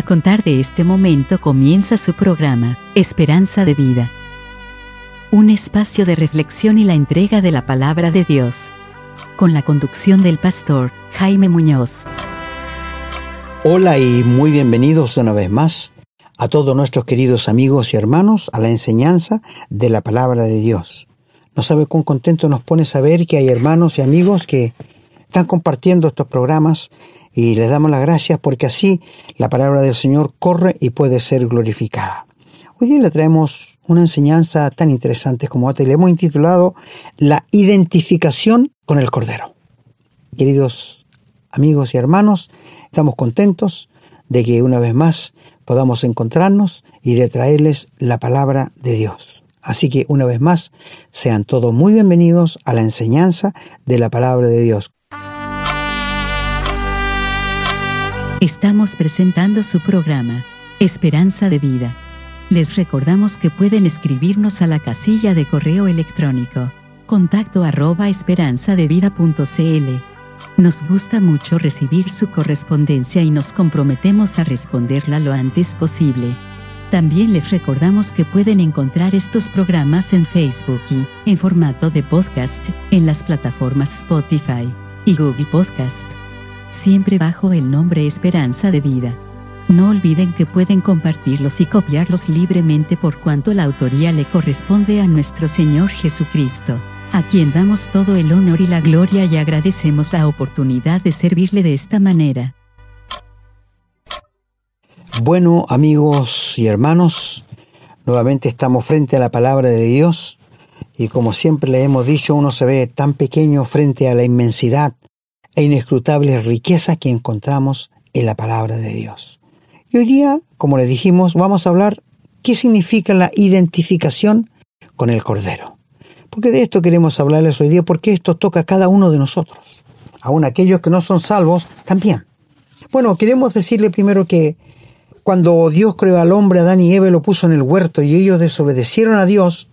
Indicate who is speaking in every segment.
Speaker 1: A contar de este momento comienza su programa, Esperanza de Vida. Un espacio de reflexión y la entrega de la palabra de Dios. Con la conducción del pastor Jaime Muñoz.
Speaker 2: Hola y muy bienvenidos una vez más a todos nuestros queridos amigos y hermanos a la enseñanza de la palabra de Dios. No sabe cuán contento nos pone saber que hay hermanos y amigos que están compartiendo estos programas y les damos las gracias porque así la palabra del Señor corre y puede ser glorificada. Hoy día le traemos una enseñanza tan interesante como esta y le hemos intitulado La identificación con el Cordero. Queridos amigos y hermanos, estamos contentos de que una vez más podamos encontrarnos y de traerles la palabra de Dios. Así que una vez más, sean todos muy bienvenidos a la enseñanza de la palabra de Dios.
Speaker 1: Estamos presentando su programa, Esperanza de Vida. Les recordamos que pueden escribirnos a la casilla de correo electrónico, contacto arroba esperanzadevida.cl. Nos gusta mucho recibir su correspondencia y nos comprometemos a responderla lo antes posible. También les recordamos que pueden encontrar estos programas en Facebook y, en formato de podcast, en las plataformas Spotify y Google Podcast siempre bajo el nombre Esperanza de Vida. No olviden que pueden compartirlos y copiarlos libremente por cuanto la autoría le corresponde a nuestro Señor Jesucristo, a quien damos todo el honor y la gloria y agradecemos la oportunidad de servirle de esta manera.
Speaker 2: Bueno, amigos y hermanos, nuevamente estamos frente a la palabra de Dios y como siempre le hemos dicho, uno se ve tan pequeño frente a la inmensidad e inescrutable riqueza que encontramos en la palabra de Dios. Y hoy día, como le dijimos, vamos a hablar qué significa la identificación con el Cordero. Porque de esto queremos hablarles hoy día, porque esto toca a cada uno de nosotros. Aún aquellos que no son salvos, también. Bueno, queremos decirle primero que cuando Dios creó al hombre, Adán y Eva lo puso en el huerto y ellos desobedecieron a Dios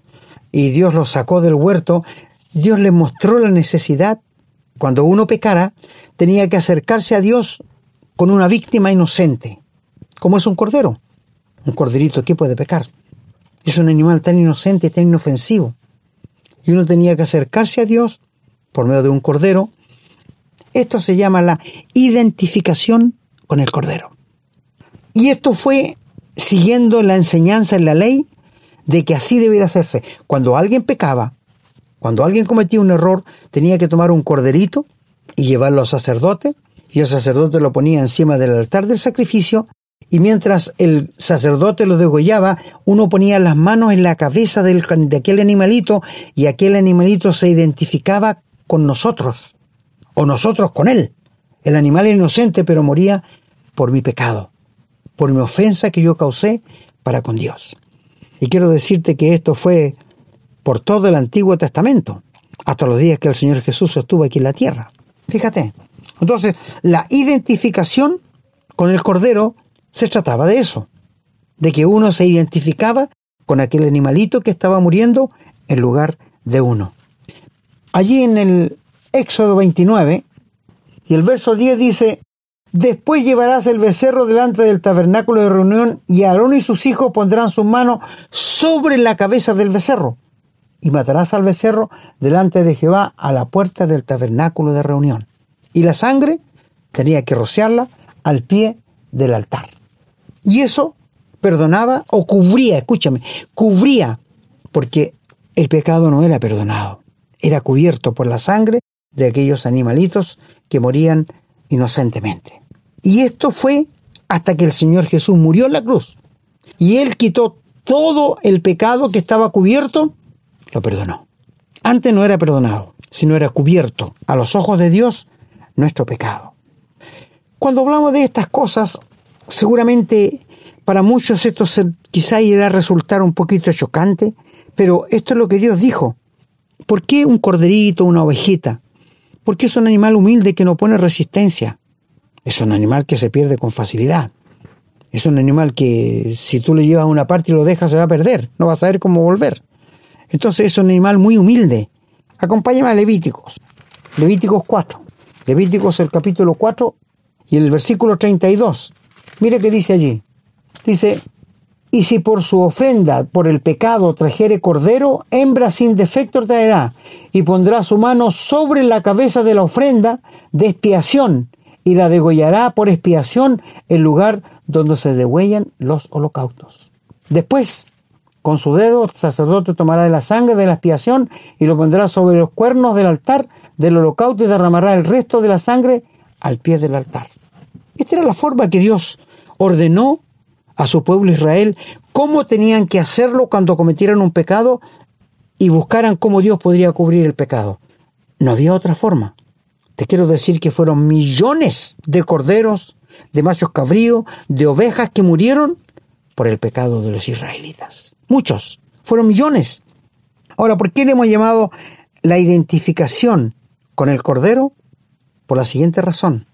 Speaker 2: y Dios los sacó del huerto, Dios les mostró la necesidad cuando uno pecara, tenía que acercarse a Dios con una víctima inocente, como es un cordero. Un corderito, ¿qué puede pecar? Es un animal tan inocente, tan inofensivo. Y uno tenía que acercarse a Dios por medio de un cordero. Esto se llama la identificación con el cordero. Y esto fue siguiendo la enseñanza en la ley de que así debiera hacerse. Cuando alguien pecaba, cuando alguien cometía un error, tenía que tomar un corderito y llevarlo al sacerdote, y el sacerdote lo ponía encima del altar del sacrificio, y mientras el sacerdote lo degollaba, uno ponía las manos en la cabeza de aquel animalito, y aquel animalito se identificaba con nosotros, o nosotros con él. El animal era inocente, pero moría por mi pecado, por mi ofensa que yo causé para con Dios. Y quiero decirte que esto fue por todo el Antiguo Testamento, hasta los días que el Señor Jesús estuvo aquí en la tierra. Fíjate. Entonces, la identificación con el Cordero se trataba de eso, de que uno se identificaba con aquel animalito que estaba muriendo en lugar de uno. Allí en el Éxodo 29 y el verso 10 dice, Después llevarás el becerro delante del tabernáculo de reunión y Aarón y sus hijos pondrán sus manos sobre la cabeza del becerro y matarás al becerro delante de Jehová a la puerta del tabernáculo de reunión. Y la sangre tenía que rociarla al pie del altar. Y eso perdonaba o cubría, escúchame, cubría, porque el pecado no era perdonado, era cubierto por la sangre de aquellos animalitos que morían inocentemente. Y esto fue hasta que el Señor Jesús murió en la cruz. Y Él quitó todo el pecado que estaba cubierto lo perdonó. Antes no era perdonado, sino era cubierto a los ojos de Dios nuestro pecado. Cuando hablamos de estas cosas, seguramente para muchos esto quizá irá a resultar un poquito chocante, pero esto es lo que Dios dijo. ¿Por qué un corderito, una ovejita? Porque es un animal humilde que no pone resistencia. Es un animal que se pierde con facilidad. Es un animal que si tú le llevas a una parte y lo dejas se va a perder, no va a saber cómo volver. Entonces es un animal muy humilde. Acompáñame a Levíticos. Levíticos 4. Levíticos el capítulo 4 y el versículo 32. Mire que dice allí. Dice, y si por su ofrenda, por el pecado, trajere cordero, hembra sin defecto traerá, y pondrá su mano sobre la cabeza de la ofrenda de expiación, y la degollará por expiación en lugar donde se degüellan los holocaustos. Después, con su dedo, el sacerdote tomará de la sangre de la expiación y lo pondrá sobre los cuernos del altar del holocausto y derramará el resto de la sangre al pie del altar. Esta era la forma que Dios ordenó a su pueblo Israel cómo tenían que hacerlo cuando cometieran un pecado y buscaran cómo Dios podría cubrir el pecado. No había otra forma. Te quiero decir que fueron millones de corderos, de machos cabríos, de ovejas que murieron por el pecado de los israelitas. Muchos, fueron millones. Ahora, ¿por qué le hemos llamado la identificación con el cordero? Por la siguiente razón.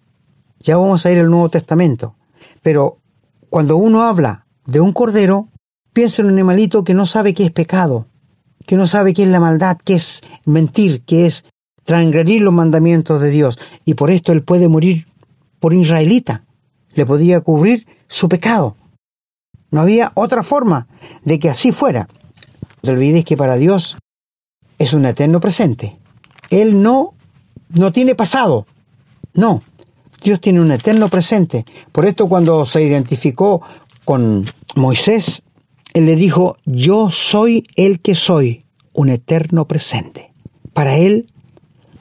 Speaker 2: Ya vamos a ir al Nuevo Testamento. Pero cuando uno habla de un cordero, piensa en un animalito que no sabe qué es pecado, que no sabe qué es la maldad, qué es mentir, qué es transgredir los mandamientos de Dios, y por esto él puede morir por israelita. Le podía cubrir su pecado. No había otra forma de que así fuera. No olvides que para Dios es un eterno presente. Él no, no tiene pasado. No, Dios tiene un eterno presente. Por esto cuando se identificó con Moisés, él le dijo, yo soy el que soy, un eterno presente. Para él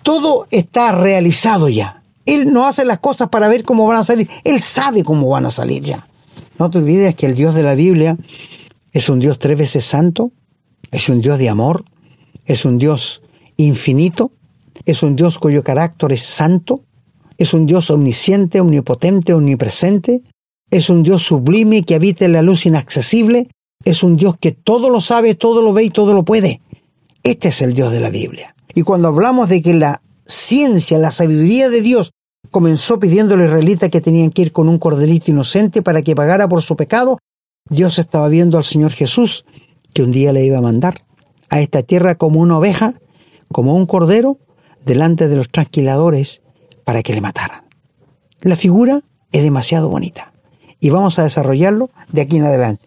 Speaker 2: todo está realizado ya. Él no hace las cosas para ver cómo van a salir. Él sabe cómo van a salir ya. No te olvides que el Dios de la Biblia es un Dios tres veces santo, es un Dios de amor, es un Dios infinito, es un Dios cuyo carácter es santo, es un Dios omnisciente, omnipotente, omnipresente, es un Dios sublime que habita en la luz inaccesible, es un Dios que todo lo sabe, todo lo ve y todo lo puede. Este es el Dios de la Biblia. Y cuando hablamos de que la ciencia, la sabiduría de Dios comenzó pidiendo a los israelitas que tenían que ir con un corderito inocente para que pagara por su pecado, Dios estaba viendo al Señor Jesús que un día le iba a mandar a esta tierra como una oveja, como un cordero, delante de los tranquiladores para que le mataran. La figura es demasiado bonita y vamos a desarrollarlo de aquí en adelante.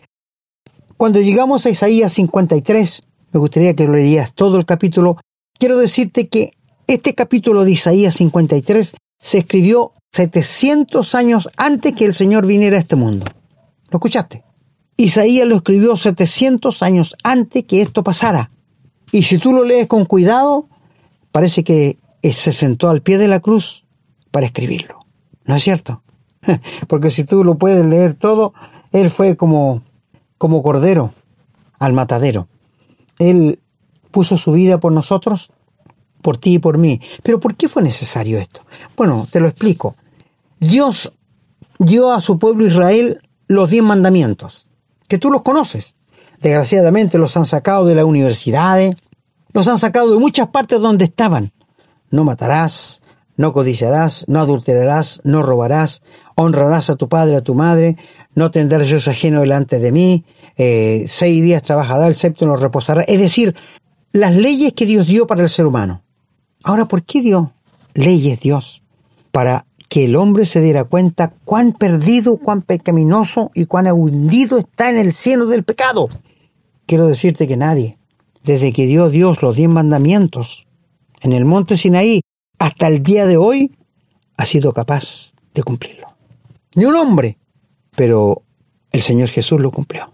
Speaker 2: Cuando llegamos a Isaías 53, me gustaría que lo leyeras todo el capítulo quiero decirte que este capítulo de Isaías 53 se escribió 700 años antes que el Señor viniera a este mundo. ¿Lo escuchaste? Isaías lo escribió 700 años antes que esto pasara. Y si tú lo lees con cuidado, parece que se sentó al pie de la cruz para escribirlo. ¿No es cierto? Porque si tú lo puedes leer todo, él fue como, como cordero al matadero. Él puso su vida por nosotros, por ti y por mí. Pero ¿por qué fue necesario esto? Bueno, te lo explico. Dios dio a su pueblo Israel los diez mandamientos, que tú los conoces. Desgraciadamente los han sacado de las universidades, los han sacado de muchas partes donde estaban. No matarás, no codiciarás, no adulterarás, no robarás, honrarás a tu padre a tu madre, no tendrás yo ajeno delante de mí, eh, seis días trabajará, el séptimo reposará. Es decir, las leyes que Dios dio para el ser humano. Ahora, ¿por qué dio leyes Dios? Para que el hombre se diera cuenta cuán perdido, cuán pecaminoso y cuán hundido está en el cielo del pecado. Quiero decirte que nadie, desde que dio Dios los diez mandamientos en el monte Sinaí hasta el día de hoy, ha sido capaz de cumplirlo. Ni un hombre, pero el Señor Jesús lo cumplió,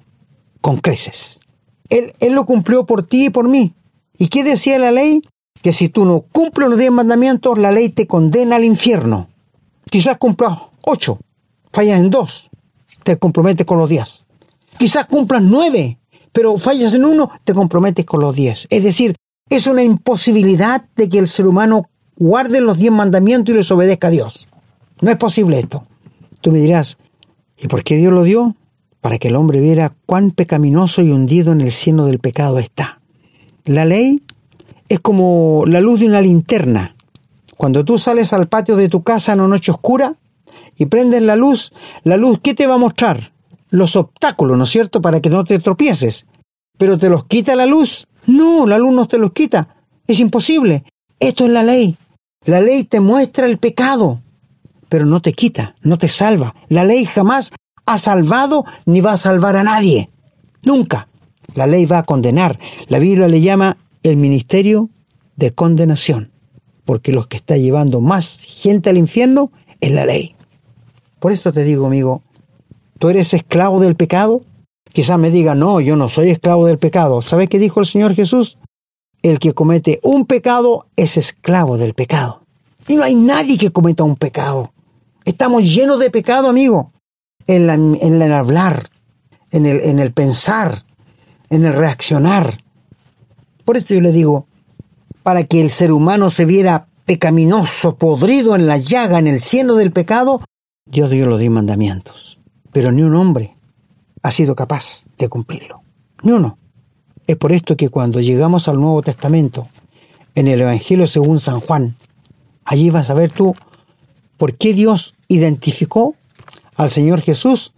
Speaker 2: con creces. Él, él lo cumplió por ti y por mí. ¿Y qué decía la ley? Que si tú no cumples los diez mandamientos, la ley te condena al infierno. Quizás cumplas ocho, fallas en dos, te comprometes con los diez. Quizás cumplas nueve, pero fallas en uno, te comprometes con los diez. Es decir, es una imposibilidad de que el ser humano guarde los diez mandamientos y les obedezca a Dios. No es posible esto. Tú me dirás, ¿y por qué Dios lo dio? Para que el hombre viera cuán pecaminoso y hundido en el cieno del pecado está. La ley es como la luz de una linterna. Cuando tú sales al patio de tu casa en una noche oscura y prendes la luz, la luz, ¿qué te va a mostrar? Los obstáculos, ¿no es cierto? Para que no te tropieces. Pero ¿te los quita la luz? No, la luz no te los quita. Es imposible. Esto es la ley. La ley te muestra el pecado, pero no te quita, no te salva. La ley jamás ha salvado ni va a salvar a nadie. Nunca. La ley va a condenar. La Biblia le llama el ministerio de condenación, porque los que está llevando más gente al infierno es la ley. Por esto te digo, amigo, ¿tú eres esclavo del pecado? Quizás me diga, no, yo no soy esclavo del pecado. ¿Sabes qué dijo el Señor Jesús? El que comete un pecado es esclavo del pecado. Y no hay nadie que cometa un pecado. Estamos llenos de pecado, amigo. En, el hablar, en el, en el pensar, en el reaccionar. Por esto yo le digo, para que el ser humano se viera pecaminoso, podrido en la llaga, en el cielo del pecado, Dios dio los diez mandamientos. Pero ni un hombre ha sido capaz de cumplirlo. Ni uno. Es por esto que cuando llegamos al Nuevo Testamento, en el Evangelio según San Juan, allí vas a ver tú por qué Dios identificó al Señor Jesús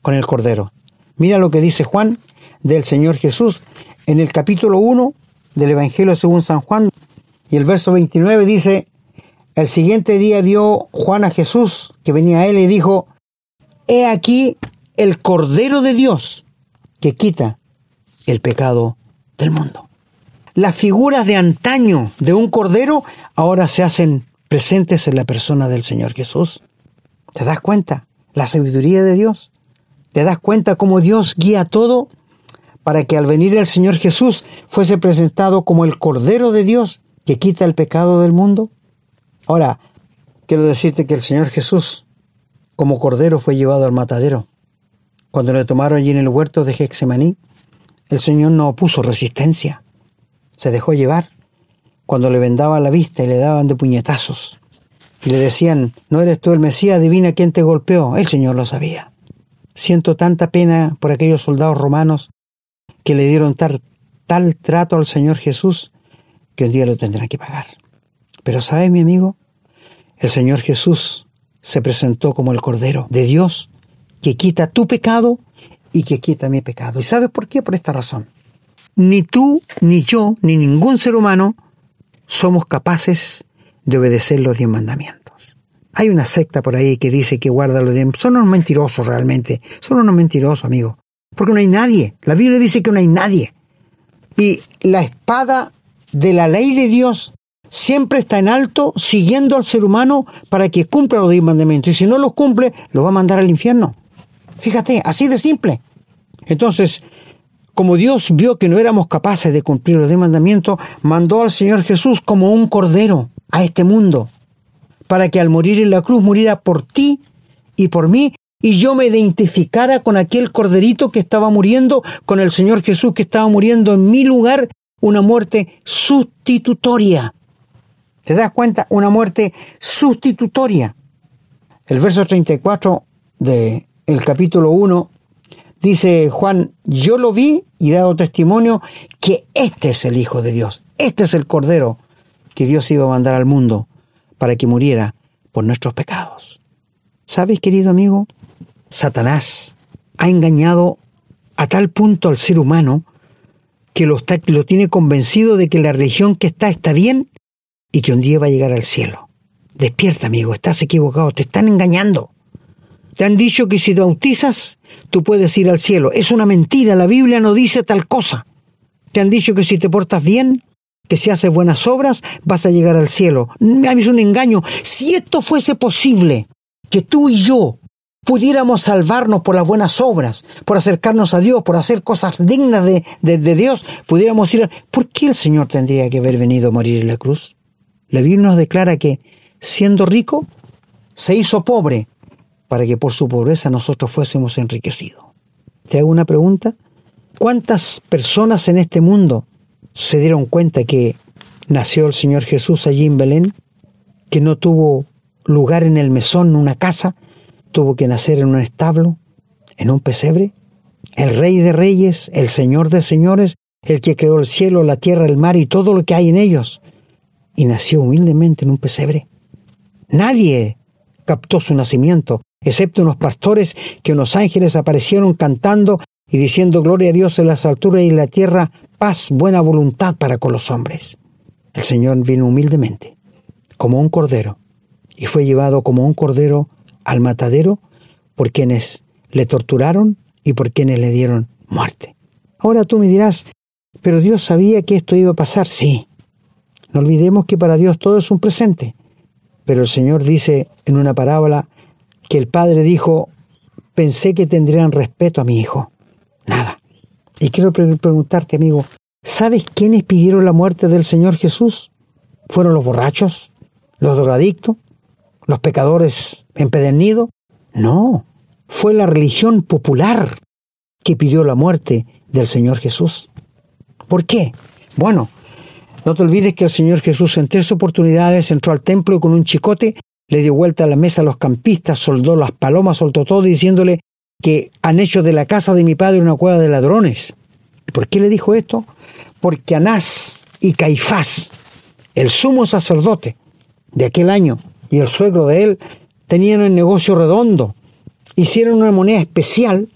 Speaker 2: con el Cordero. Mira lo que dice Juan del Señor Jesús en el capítulo 1 del Evangelio según San Juan y el verso 29 dice, el siguiente día dio Juan a Jesús que venía a él y dijo, he aquí el Cordero de Dios que quita el pecado del mundo. Las figuras de antaño de un Cordero ahora se hacen presentes en la persona del Señor Jesús. ¿Te das cuenta? La sabiduría de Dios. ¿Te das cuenta cómo Dios guía todo para que al venir el Señor Jesús fuese presentado como el Cordero de Dios que quita el pecado del mundo? Ahora, quiero decirte que el Señor Jesús, como Cordero, fue llevado al matadero. Cuando le tomaron allí en el huerto de Hexemaní, el Señor no opuso resistencia. Se dejó llevar. Cuando le vendaban la vista y le daban de puñetazos. Y le decían, no eres tú el Mesías, adivina quién te golpeó. El Señor lo sabía. Siento tanta pena por aquellos soldados romanos que le dieron tal, tal trato al Señor Jesús que un día lo tendrán que pagar. Pero ¿sabes, mi amigo? El Señor Jesús se presentó como el Cordero de Dios que quita tu pecado y que quita mi pecado. ¿Y sabes por qué? Por esta razón. Ni tú, ni yo, ni ningún ser humano somos capaces de obedecer los diez mandamientos. Hay una secta por ahí que dice que guarda los diez. Son unos mentirosos realmente. Son unos mentirosos, amigo. Porque no hay nadie. La Biblia dice que no hay nadie. Y la espada de la ley de Dios siempre está en alto siguiendo al ser humano para que cumpla los diez mandamientos. Y si no los cumple, lo va a mandar al infierno. Fíjate, así de simple. Entonces, como Dios vio que no éramos capaces de cumplir los mandamientos, mandó al Señor Jesús como un cordero a este mundo, para que al morir en la cruz muriera por ti y por mí, y yo me identificara con aquel corderito que estaba muriendo, con el Señor Jesús que estaba muriendo en mi lugar, una muerte sustitutoria. ¿Te das cuenta? Una muerte sustitutoria. El verso 34 de el capítulo 1, dice Juan, yo lo vi y dado testimonio que este es el Hijo de Dios, este es el Cordero que Dios iba a mandar al mundo para que muriera por nuestros pecados. ¿Sabes, querido amigo? Satanás ha engañado a tal punto al ser humano que lo, tiene convencido de que la religión que está está bien y que un día va a llegar al cielo. Despierta, amigo, estás equivocado, te están engañando. Te han dicho que si te bautizas, tú puedes ir al cielo. Es una mentira, la Biblia no dice tal cosa. Te han dicho que si te portas bien, que si haces buenas obras, vas a llegar al cielo. A mí es un engaño. Si esto fuese posible, que tú y yo pudiéramos salvarnos por las buenas obras, por acercarnos a Dios, por hacer cosas dignas de, de, Dios, pudiéramos ir... ¿Por qué el Señor tendría que haber venido a morir en la cruz? La Biblia nos declara que, siendo rico, se hizo pobre para que por su pobreza nosotros fuésemos enriquecidos. Te hago una pregunta. ¿Cuántas personas en este mundo se dieron cuenta que nació el Señor Jesús allí en Belén? Que no tuvo lugar en el mesón, en una casa, tuvo que nacer en un establo, en un pesebre. El Rey de Reyes, el Señor de Señores, el que creó el cielo, la tierra, el mar y todo lo que hay en ellos. Y nació humildemente en un pesebre. Nadie captó su nacimiento, excepto unos pastores que unos ángeles aparecieron cantando y diciendo gloria a Dios en las alturas y en la tierra, paz, buena voluntad para con los hombres. El Señor vino humildemente, como un cordero, y fue llevado como un cordero al matadero por quienes le torturaron y por quienes le dieron muerte. Ahora tú me dirás, pero Dios sabía que esto iba a pasar. Sí. No olvidemos que para Dios todo es un presente. Pero el Señor dice en una parábola que el Padre dijo, pensé que tendrían respeto a mi hijo. Nada. Y quiero preguntarte, amigo, ¿sabes quiénes pidieron la muerte del Señor Jesús? ¿Fueron los borrachos? ¿Los drogadictos? ¿Los pecadores empedernidos? No, fue la religión popular que pidió la muerte del Señor Jesús. ¿Por qué? Bueno, no te olvides que el Señor Jesús en tres oportunidades entró al templo y con un chicote le dio vuelta a la mesa a los campistas, soldó las palomas, soltó todo diciéndole que han hecho de la casa de mi padre una cueva de ladrones. ¿Por qué le dijo esto? Porque Anás y Caifás, el sumo sacerdote de aquel año y el suegro de él, tenían un negocio redondo. Hicieron una moneda especial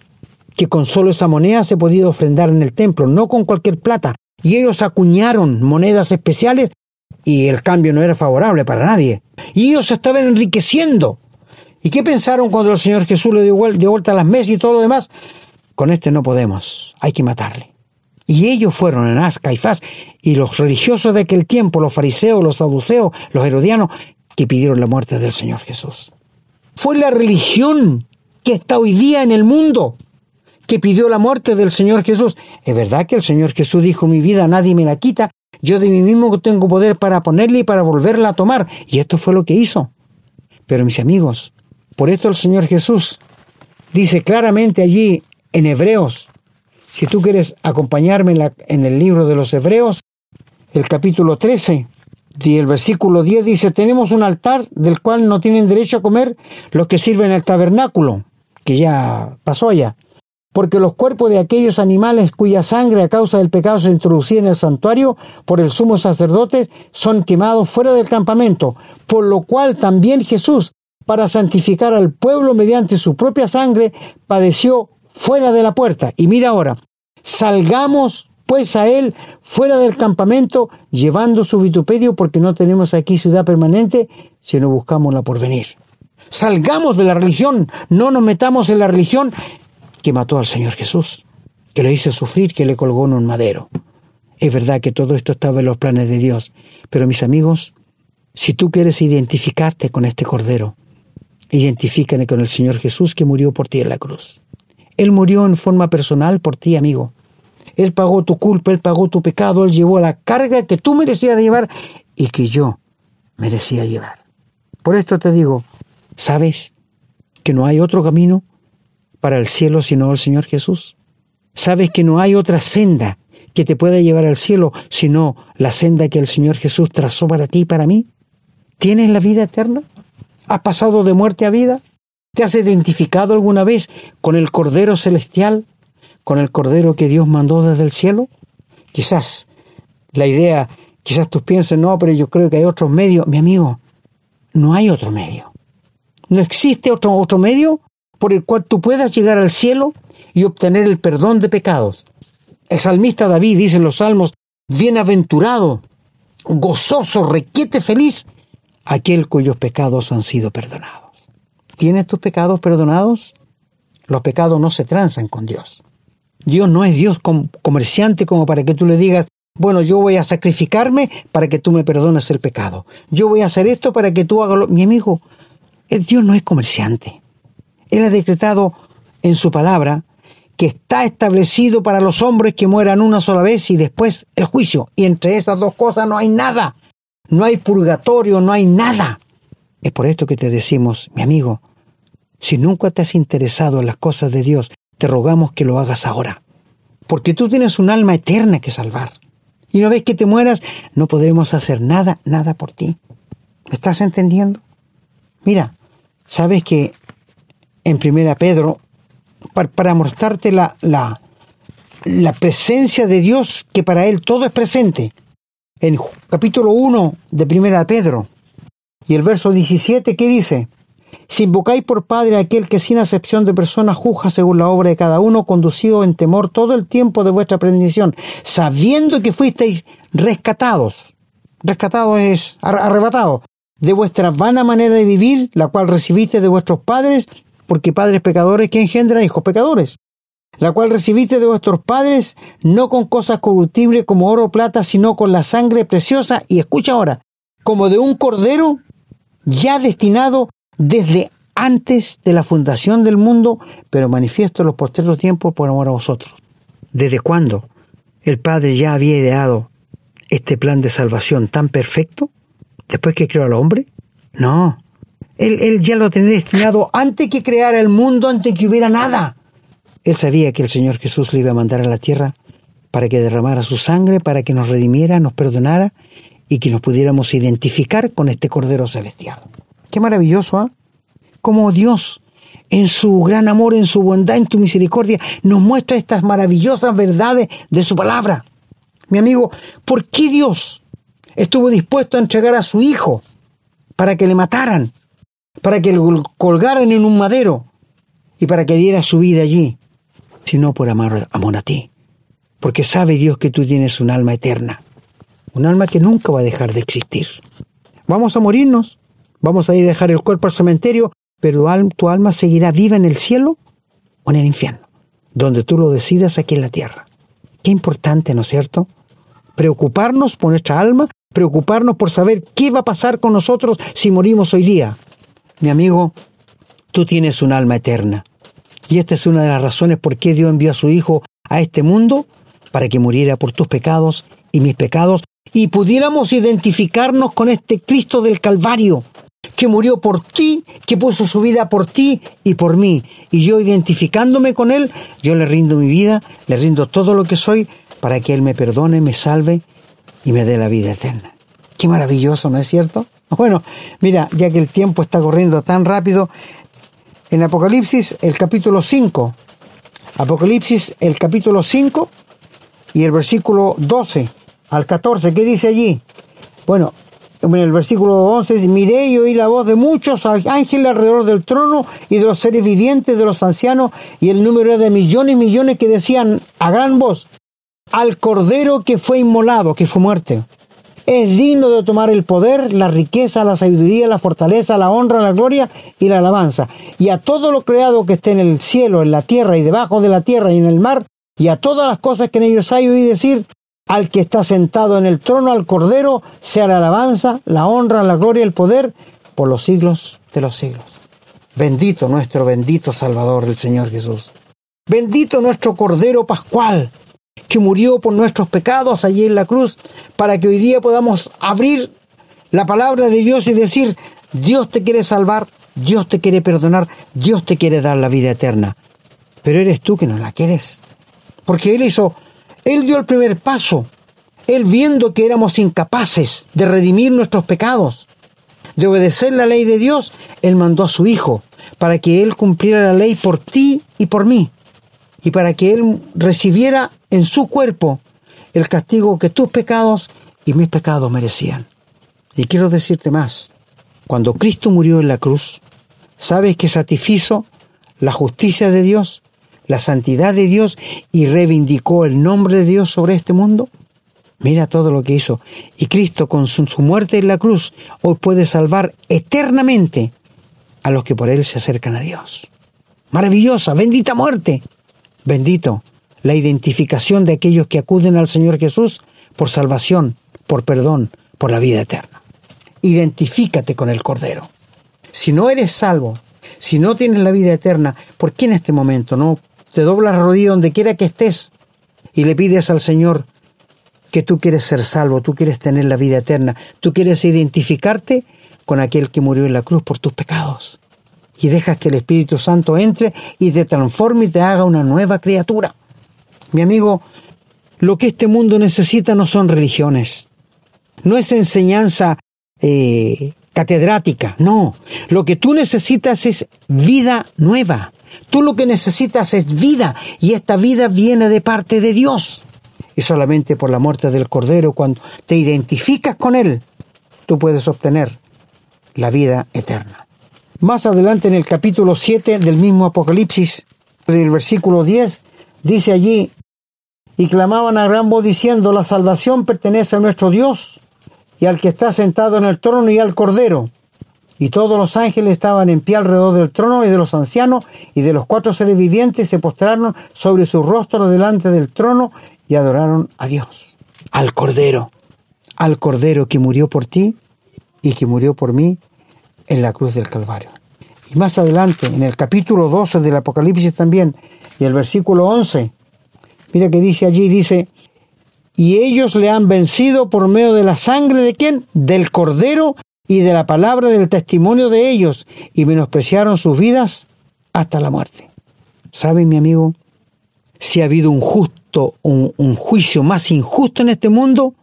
Speaker 2: que con solo esa moneda se podía ofrendar en el templo, no con cualquier plata, y ellos acuñaron monedas especiales y el cambio no era favorable para nadie. Y ellos se estaban enriqueciendo. ¿Y qué pensaron cuando el Señor Jesús le dio vuelta a las mesas y todo lo demás? Con este no podemos, hay que matarle. Y ellos fueron Anás, Caifás y los religiosos de aquel tiempo, los fariseos, los saduceos, los herodianos, que pidieron la muerte del Señor Jesús. Fue la religión que está hoy día en el mundo que pidió la muerte del Señor Jesús. Es verdad que el Señor Jesús dijo, mi vida nadie me la quita, yo de mí mismo tengo poder para ponerla y para volverla a tomar. Y esto fue lo que hizo. Pero mis amigos, por esto el Señor Jesús dice claramente allí en Hebreos, si tú quieres acompañarme en, el libro de los Hebreos, el capítulo 13, y el versículo 10 dice, tenemos un altar del cual no tienen derecho a comer los que sirven el tabernáculo, que ya pasó ya porque los cuerpos de aquellos animales cuya sangre a causa del pecado se introducía en el santuario por el sumo sacerdote son quemados fuera del campamento, por lo cual también Jesús, para santificar al pueblo mediante su propia sangre, padeció fuera de la puerta. Y mira ahora, salgamos pues a él fuera del campamento, llevando su vituperio, porque no tenemos aquí ciudad permanente, sino buscamos la porvenir. Salgamos de la religión, no nos metamos en la religión que mató al Señor Jesús, que lo hizo sufrir, que le colgó en un madero. Es verdad que todo esto estaba en los planes de Dios, pero mis amigos, si tú quieres identificarte con este Cordero, identifícate con el Señor Jesús que murió por ti en la cruz. Él murió en forma personal por ti, amigo. Él pagó tu culpa, Él pagó tu pecado, Él llevó la carga que tú merecías llevar y que yo merecía llevar. Por esto te digo, ¿sabes que no hay otro camino para el cielo sino el Señor Jesús? ¿Sabes que no hay otra senda que te pueda llevar al cielo sino la senda que el Señor Jesús trazó para ti y para mí? ¿Tienes la vida eterna? ¿Has pasado de muerte a vida? ¿Te has identificado alguna vez con el Cordero Celestial, con el Cordero que Dios mandó desde el cielo? Quizás la idea, quizás tú pienses, no, pero yo creo que hay otros medios. Mi amigo, no hay otro medio. No existe otro, otro medio por el cual tú puedas llegar al cielo y obtener el perdón de pecados. El salmista David dice en los salmos, bienaventurado, gozoso, requiete feliz, aquel cuyos pecados han sido perdonados. ¿Tienes tus pecados perdonados? Los pecados no se transan con Dios. Dios no es Dios comerciante como para que tú le digas, bueno, yo voy a sacrificarme para que tú me perdones el pecado. Yo voy a hacer esto para que tú hagas lo... Mi amigo, Dios no es comerciante. Él ha decretado en su palabra que está establecido para los hombres que mueran una sola vez y después el juicio. Y entre esas dos cosas no hay nada. No hay purgatorio, no hay nada. Es por esto que te decimos, mi amigo, si nunca te has interesado en las cosas de Dios, te rogamos que lo hagas ahora. Porque tú tienes un alma eterna que salvar. Y una vez que te mueras, no podremos hacer nada, nada por ti. ¿Me estás entendiendo? Mira, sabes que en Primera Pedro para, mostrarte la, la, la presencia de Dios, que para Él todo es presente. En capítulo 1 de Primera Pedro y el verso 17, ¿qué dice? Si invocáis por Padre a aquel que sin acepción de personas juzga según la obra de cada uno, conducido en temor todo el tiempo de vuestra predicación, sabiendo que fuisteis rescatados. Rescatados es arrebatado de vuestra vana manera de vivir, la cual recibiste de vuestros padres, porque padres pecadores que engendran hijos pecadores, la cual recibiste de vuestros padres, no con cosas corruptibles como oro o plata, sino con la sangre preciosa, y escucha ahora, como de un cordero ya destinado desde antes de la fundación del mundo, pero manifiesto en los postreros tiempos por amor a vosotros. ¿Desde cuándo el Padre ya había ideado este plan de salvación tan perfecto? ¿Después que creó al hombre? No. Él, él ya lo tenía destinado antes que creara el mundo, antes que hubiera nada. Él sabía que el Señor Jesús le iba a mandar a la tierra para que derramara su sangre, para que nos redimiera, nos perdonara y que nos pudiéramos identificar con este Cordero Celestial. Qué maravilloso, ¿ah? Como Dios, en su gran amor, en su bondad, en tu misericordia, nos muestra estas maravillosas verdades de su palabra. Mi amigo, ¿por qué Dios estuvo dispuesto a entregar a su Hijo para que le mataran, para que lo colgaran en un madero y para que diera su vida allí? Sino por amor, amor a ti. Porque sabe Dios que tú tienes un alma eterna un alma que nunca va a dejar de existir. Vamos a morirnos, vamos a ir a dejar el cuerpo al cementerio, pero tu alma seguirá viva en el cielo o en el infierno, donde tú lo decidas aquí en la tierra. Qué importante, ¿no es cierto? Preocuparnos por nuestra alma, preocuparnos por saber qué va a pasar con nosotros si morimos hoy día. Mi amigo, tú tienes un alma eterna. Y esta es una de las razones por qué Dios envió a su Hijo a este mundo, para que muriera por tus pecados y mis pecados, y pudiéramos identificarnos con este Cristo del Calvario, que murió por ti, que puso su vida por ti y por mí. Y yo identificándome con Él, yo le rindo mi vida, le rindo todo lo que soy para que Él me perdone, me salve y me dé la vida eterna. Qué maravilloso, ¿no es cierto? Bueno, mira, ya que el tiempo está corriendo tan rápido, en Apocalipsis el capítulo 5, Apocalipsis el capítulo 5 y el versículo 12 al 14, ¿qué dice allí? Bueno, en el versículo 11 dice, miré y oí la voz de muchos ángeles alrededor del trono y de los seres vivientes, de los ancianos, y el número de millones y millones que decían a gran voz, al cordero que fue inmolado, que fue muerte. Es digno de tomar el poder, la riqueza, la sabiduría, la fortaleza, la honra, la gloria y la alabanza. Y a todo lo creado que esté en el cielo, en la tierra y debajo de la tierra y en el mar, y a todas las cosas que en ellos hay, oí decir, al que está sentado en el trono, al Cordero, sea la alabanza, la honra, la gloria y el poder por los siglos de los siglos. Bendito nuestro bendito Salvador, el Señor Jesús. Bendito nuestro Cordero Pascual, que murió por nuestros pecados allí en la cruz, para que hoy día podamos abrir la palabra de Dios y decir, Dios te quiere salvar, Dios te quiere perdonar, Dios te quiere dar la vida eterna. Pero eres tú que no la quieres. Porque Él hizo él dio el primer paso. Él viendo que éramos incapaces de redimir nuestros pecados, de obedecer la ley de Dios, Él mandó a su Hijo para que Él cumpliera la ley por ti y por mí, y para que Él recibiera en su cuerpo el castigo que tus pecados y mis pecados merecían. Y quiero decirte más, cuando Cristo murió en la cruz, ¿sabes que satisfizo la justicia de Dios la santidad de Dios y reivindicó el nombre de Dios sobre este mundo? Mira todo lo que hizo. Y Cristo con su, muerte en la cruz hoy puede salvar eternamente a los que por Él se acercan a Dios. Maravillosa, bendita muerte. Bendito la identificación de aquellos que acuden al Señor Jesús por salvación, por perdón, por la vida eterna. Identifícate con el Cordero. Si no eres salvo, si no tienes la vida eterna, ¿por qué en este momento no te doblas rodilla donde quiera que estés y le pides al Señor que tú quieres ser salvo, tú quieres tener la vida eterna, tú quieres identificarte con aquel que murió en la cruz por tus pecados. Y dejas que el Espíritu Santo entre y te transforme y te haga una nueva criatura. Mi amigo, lo que este mundo necesita no son religiones, no es enseñanza eh, catedrática, no. Lo que tú necesitas es vida nueva. Tú lo que necesitas es vida y esta vida viene de parte de Dios. Y solamente por la muerte del Cordero, cuando te identificas con Él, tú puedes obtener la vida eterna. Más adelante en el capítulo 7 del mismo Apocalipsis, del versículo 10, dice allí, y clamaban a gran voz diciendo, la salvación pertenece a nuestro Dios y al que está sentado en el trono y al Cordero. Y todos los ángeles estaban en pie alrededor del trono y de los ancianos y de los cuatro seres vivientes se postraron sobre su rostro delante del trono y adoraron a Dios, al Cordero, al Cordero que murió por ti y que murió por mí en la cruz del Calvario. Y más adelante, en el capítulo 12 del Apocalipsis también, y el versículo 11, mira que dice allí, dice, y ellos le han vencido por medio de la sangre de quién? Del Cordero y de la palabra del testimonio de ellos y menospreciaron sus vidas hasta la muerte. ¿Sabe, mi amigo? Si ha habido un justo, un juicio más injusto en este mundo,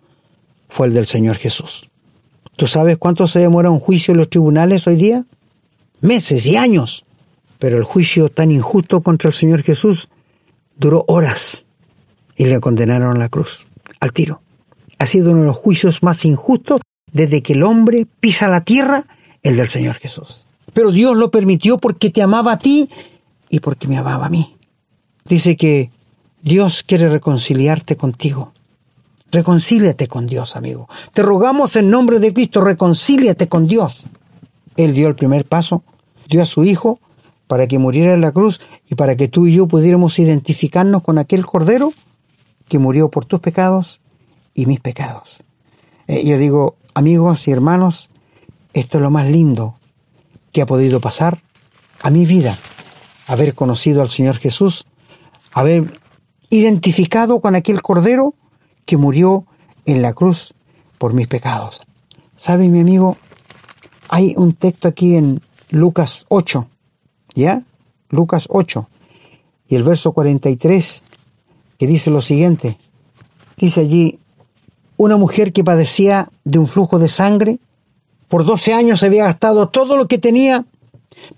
Speaker 2: fue el del Señor Jesús. ¿Tú sabes cuánto se demora un juicio en los tribunales hoy día? Meses y años. Pero el juicio tan injusto contra el Señor Jesús duró horas y le condenaron a la cruz, al tiro. Ha sido uno de los juicios más injustos desde que el hombre pisa la tierra, el del Señor Jesús. Pero Dios lo permitió porque te amaba a ti y porque me amaba a mí. Dice que Dios quiere reconciliarte contigo. Reconcíliate con Dios, amigo. Te rogamos en nombre de Cristo, reconcíliate con Dios. Él dio el primer paso, dio a su Hijo para que muriera en la cruz y para que tú y yo pudiéramos identificarnos con aquel Cordero que murió por tus pecados y mis pecados. Eh, yo digo, Amigos y hermanos, esto es lo más lindo que ha podido pasar a mi vida, haber conocido al Señor Jesús, haber identificado con aquel Cordero que murió en la cruz por mis pecados. ¿Sabe, mi amigo? Hay un texto aquí en Lucas 8, ¿ya? Lucas 8, y el verso 43, que dice lo siguiente. Dice allí, una mujer que padecía de un flujo de sangre. Por 12 años había gastado todo lo que tenía,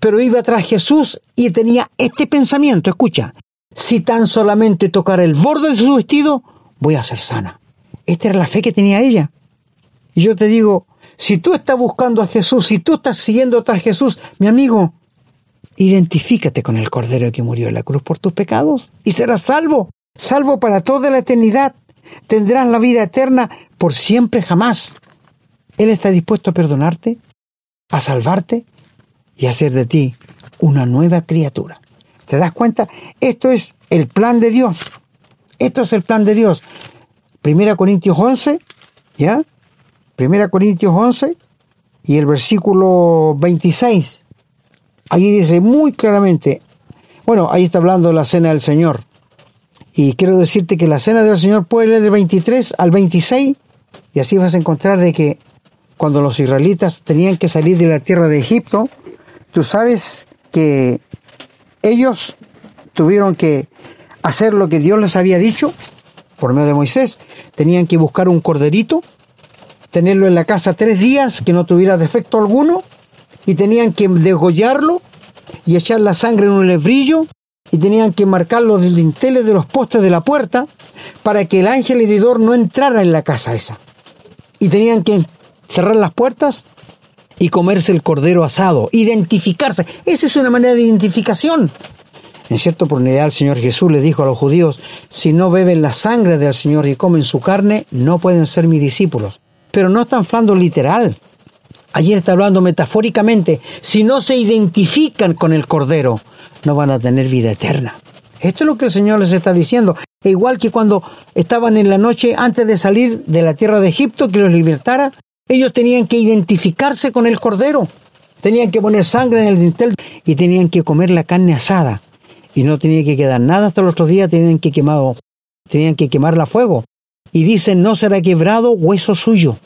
Speaker 2: pero iba tras Jesús y tenía este pensamiento, escucha, si tan solamente tocara el borde de su vestido, voy a ser sana. Esta era la fe que tenía ella. Y yo te digo, si tú estás buscando a Jesús, si tú estás siguiendo tras Jesús, mi amigo, identifícate con el Cordero que murió en la cruz por tus pecados y serás salvo, salvo para toda la eternidad tendrás la vida eterna por siempre jamás. Él está dispuesto a perdonarte, a salvarte y a hacer de ti una nueva criatura. ¿Te das cuenta? Esto es el plan de Dios. Esto es el plan de Dios. Primera Corintios 11, ¿ya? Primera Corintios 11 y el versículo 26. Allí dice muy claramente, bueno, ahí está hablando la cena del Señor. Y quiero decirte que la cena del Señor puede leer del 23 al 26 y así vas a encontrar de que cuando los israelitas tenían que salir de la tierra de Egipto, tú sabes que ellos tuvieron que hacer lo que Dios les había dicho por medio de Moisés. Tenían que buscar un corderito, tenerlo en la casa tres días que no tuviera defecto alguno y tenían que degollarlo y echar la sangre en un lebrillo y tenían que marcar los dinteles de los postes de la puerta para que el ángel heridor no entrara en la casa esa. Y tenían que cerrar las puertas y comerse el cordero asado, identificarse. Esa es una manera de identificación. En cierta oportunidad el Señor Jesús le dijo a los judíos, si no beben la sangre del Señor y comen su carne, no pueden ser mis discípulos. Pero no están hablando literal. Ayer está hablando metafóricamente. Si no se identifican con el Cordero, no van a tener vida eterna. Esto es lo que el Señor les está diciendo. E igual que cuando estaban en la noche antes de salir de la tierra de Egipto, que los libertara, ellos tenían que identificarse con el Cordero. Tenían que poner sangre en el dintel y tenían que comer la carne asada. Y no tenía que quedar nada hasta los otros días, tenían que, quemar, tenían que quemarla a fuego. Y dicen, no será quebrado hueso suyo.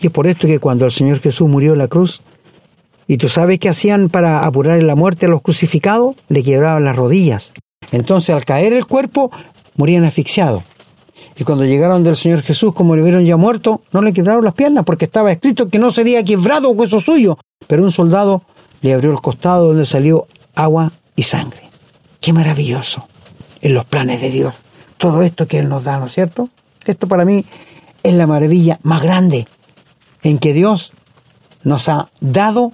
Speaker 2: Y es por esto que cuando el Señor Jesús murió en la cruz, ¿y tú sabes qué hacían para apurar la muerte a los crucificados? Le quebraban las rodillas. Entonces al caer el cuerpo, morían asfixiados. Y cuando llegaron del Señor Jesús, como le vieron ya muerto, no le quebraron las piernas porque estaba escrito que no sería quebrado hueso suyo. Pero un soldado le abrió el costado donde salió agua y sangre. Qué maravilloso en los planes de Dios. Todo esto que Él nos da, ¿no es cierto? Esto para mí es la maravilla más grande en que Dios nos ha dado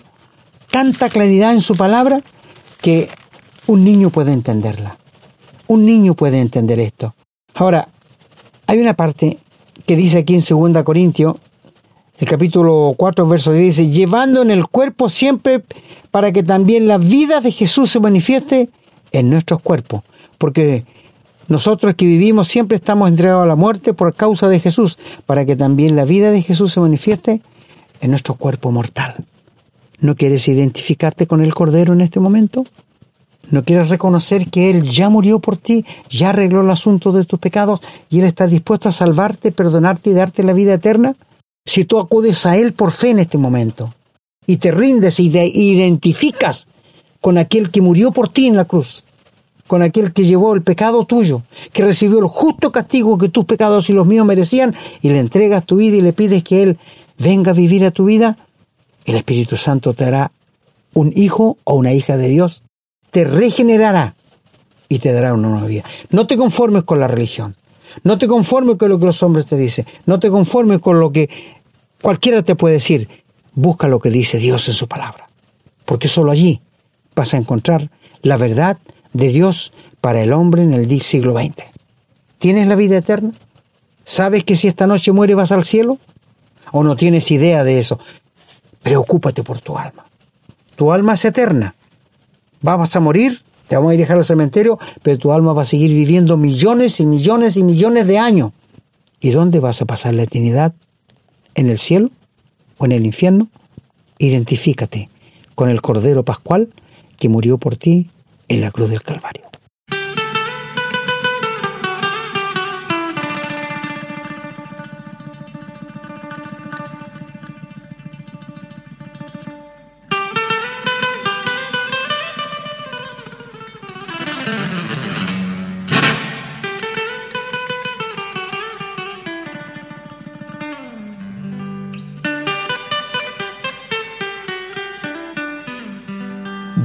Speaker 2: tanta claridad en su palabra que un niño puede entenderla. Un niño puede entender esto. Ahora, hay una parte que dice aquí en 2 Corintios, el capítulo 4, verso 10 dice, llevando en el cuerpo siempre para que también la vida de Jesús se manifieste en nuestros cuerpos. Porque nosotros que vivimos siempre estamos entregados a la muerte por causa de Jesús, para que también la vida de Jesús se manifieste en nuestro cuerpo mortal. ¿No quieres identificarte con el Cordero en este momento? ¿No quieres reconocer que Él ya murió por ti, ya arregló el asunto de tus pecados y Él está dispuesto a salvarte, perdonarte y darte la vida eterna? Si tú acudes a Él por fe en este momento y te rindes y te identificas con aquel que murió por ti en la cruz, con aquel que llevó el pecado tuyo, que recibió el justo castigo que tus pecados y los míos merecían, y le entregas tu vida y le pides que Él venga a vivir a tu vida, el Espíritu Santo te hará un hijo o una hija de Dios, te regenerará y te dará una nueva vida. No te conformes con la religión, no te conformes con lo que los hombres te dicen, no te conformes con lo que cualquiera te puede decir, busca lo que dice Dios en su palabra, porque solo allí vas a encontrar la verdad de Dios para el hombre en el siglo XX. ¿Tienes la vida eterna? ¿Sabes que si esta noche muere vas al cielo? ¿O no tienes idea de eso? Preocúpate por tu alma. Tu alma es eterna. Vamos a morir, te vamos a ir a dejar al cementerio, pero tu alma va a seguir viviendo millones y millones y millones de años. ¿Y dónde vas a pasar la eternidad? ¿En el cielo o en el infierno? Identifícate con el Cordero Pascual que murió por ti en la cruz del Calvario.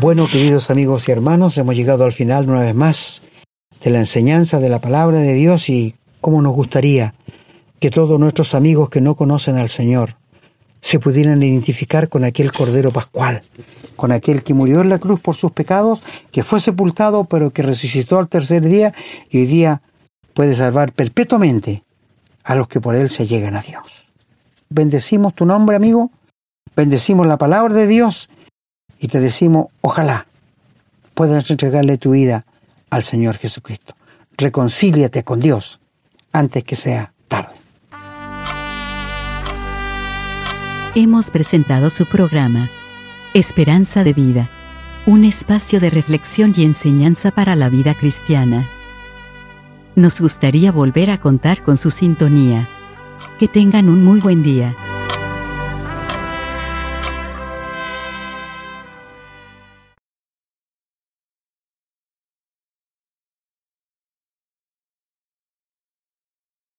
Speaker 2: Bueno, queridos amigos y hermanos, hemos llegado al final una vez más de la enseñanza de la palabra de Dios y cómo nos gustaría que todos nuestros amigos que no conocen al Señor se pudieran identificar con aquel Cordero Pascual, con aquel que murió en la cruz por sus pecados, que fue sepultado pero que resucitó al tercer día y hoy día puede salvar perpetuamente a los que por él se llegan a Dios. Bendecimos tu nombre, amigo, bendecimos la palabra de Dios y te decimos, ojalá puedas entregarle tu vida al Señor Jesucristo. Reconcíliate con Dios antes que sea tarde.
Speaker 1: Hemos presentado su programa, Esperanza de Vida, un espacio de reflexión y enseñanza para la vida cristiana. Nos gustaría volver a contar con su sintonía. Que tengan un muy buen día.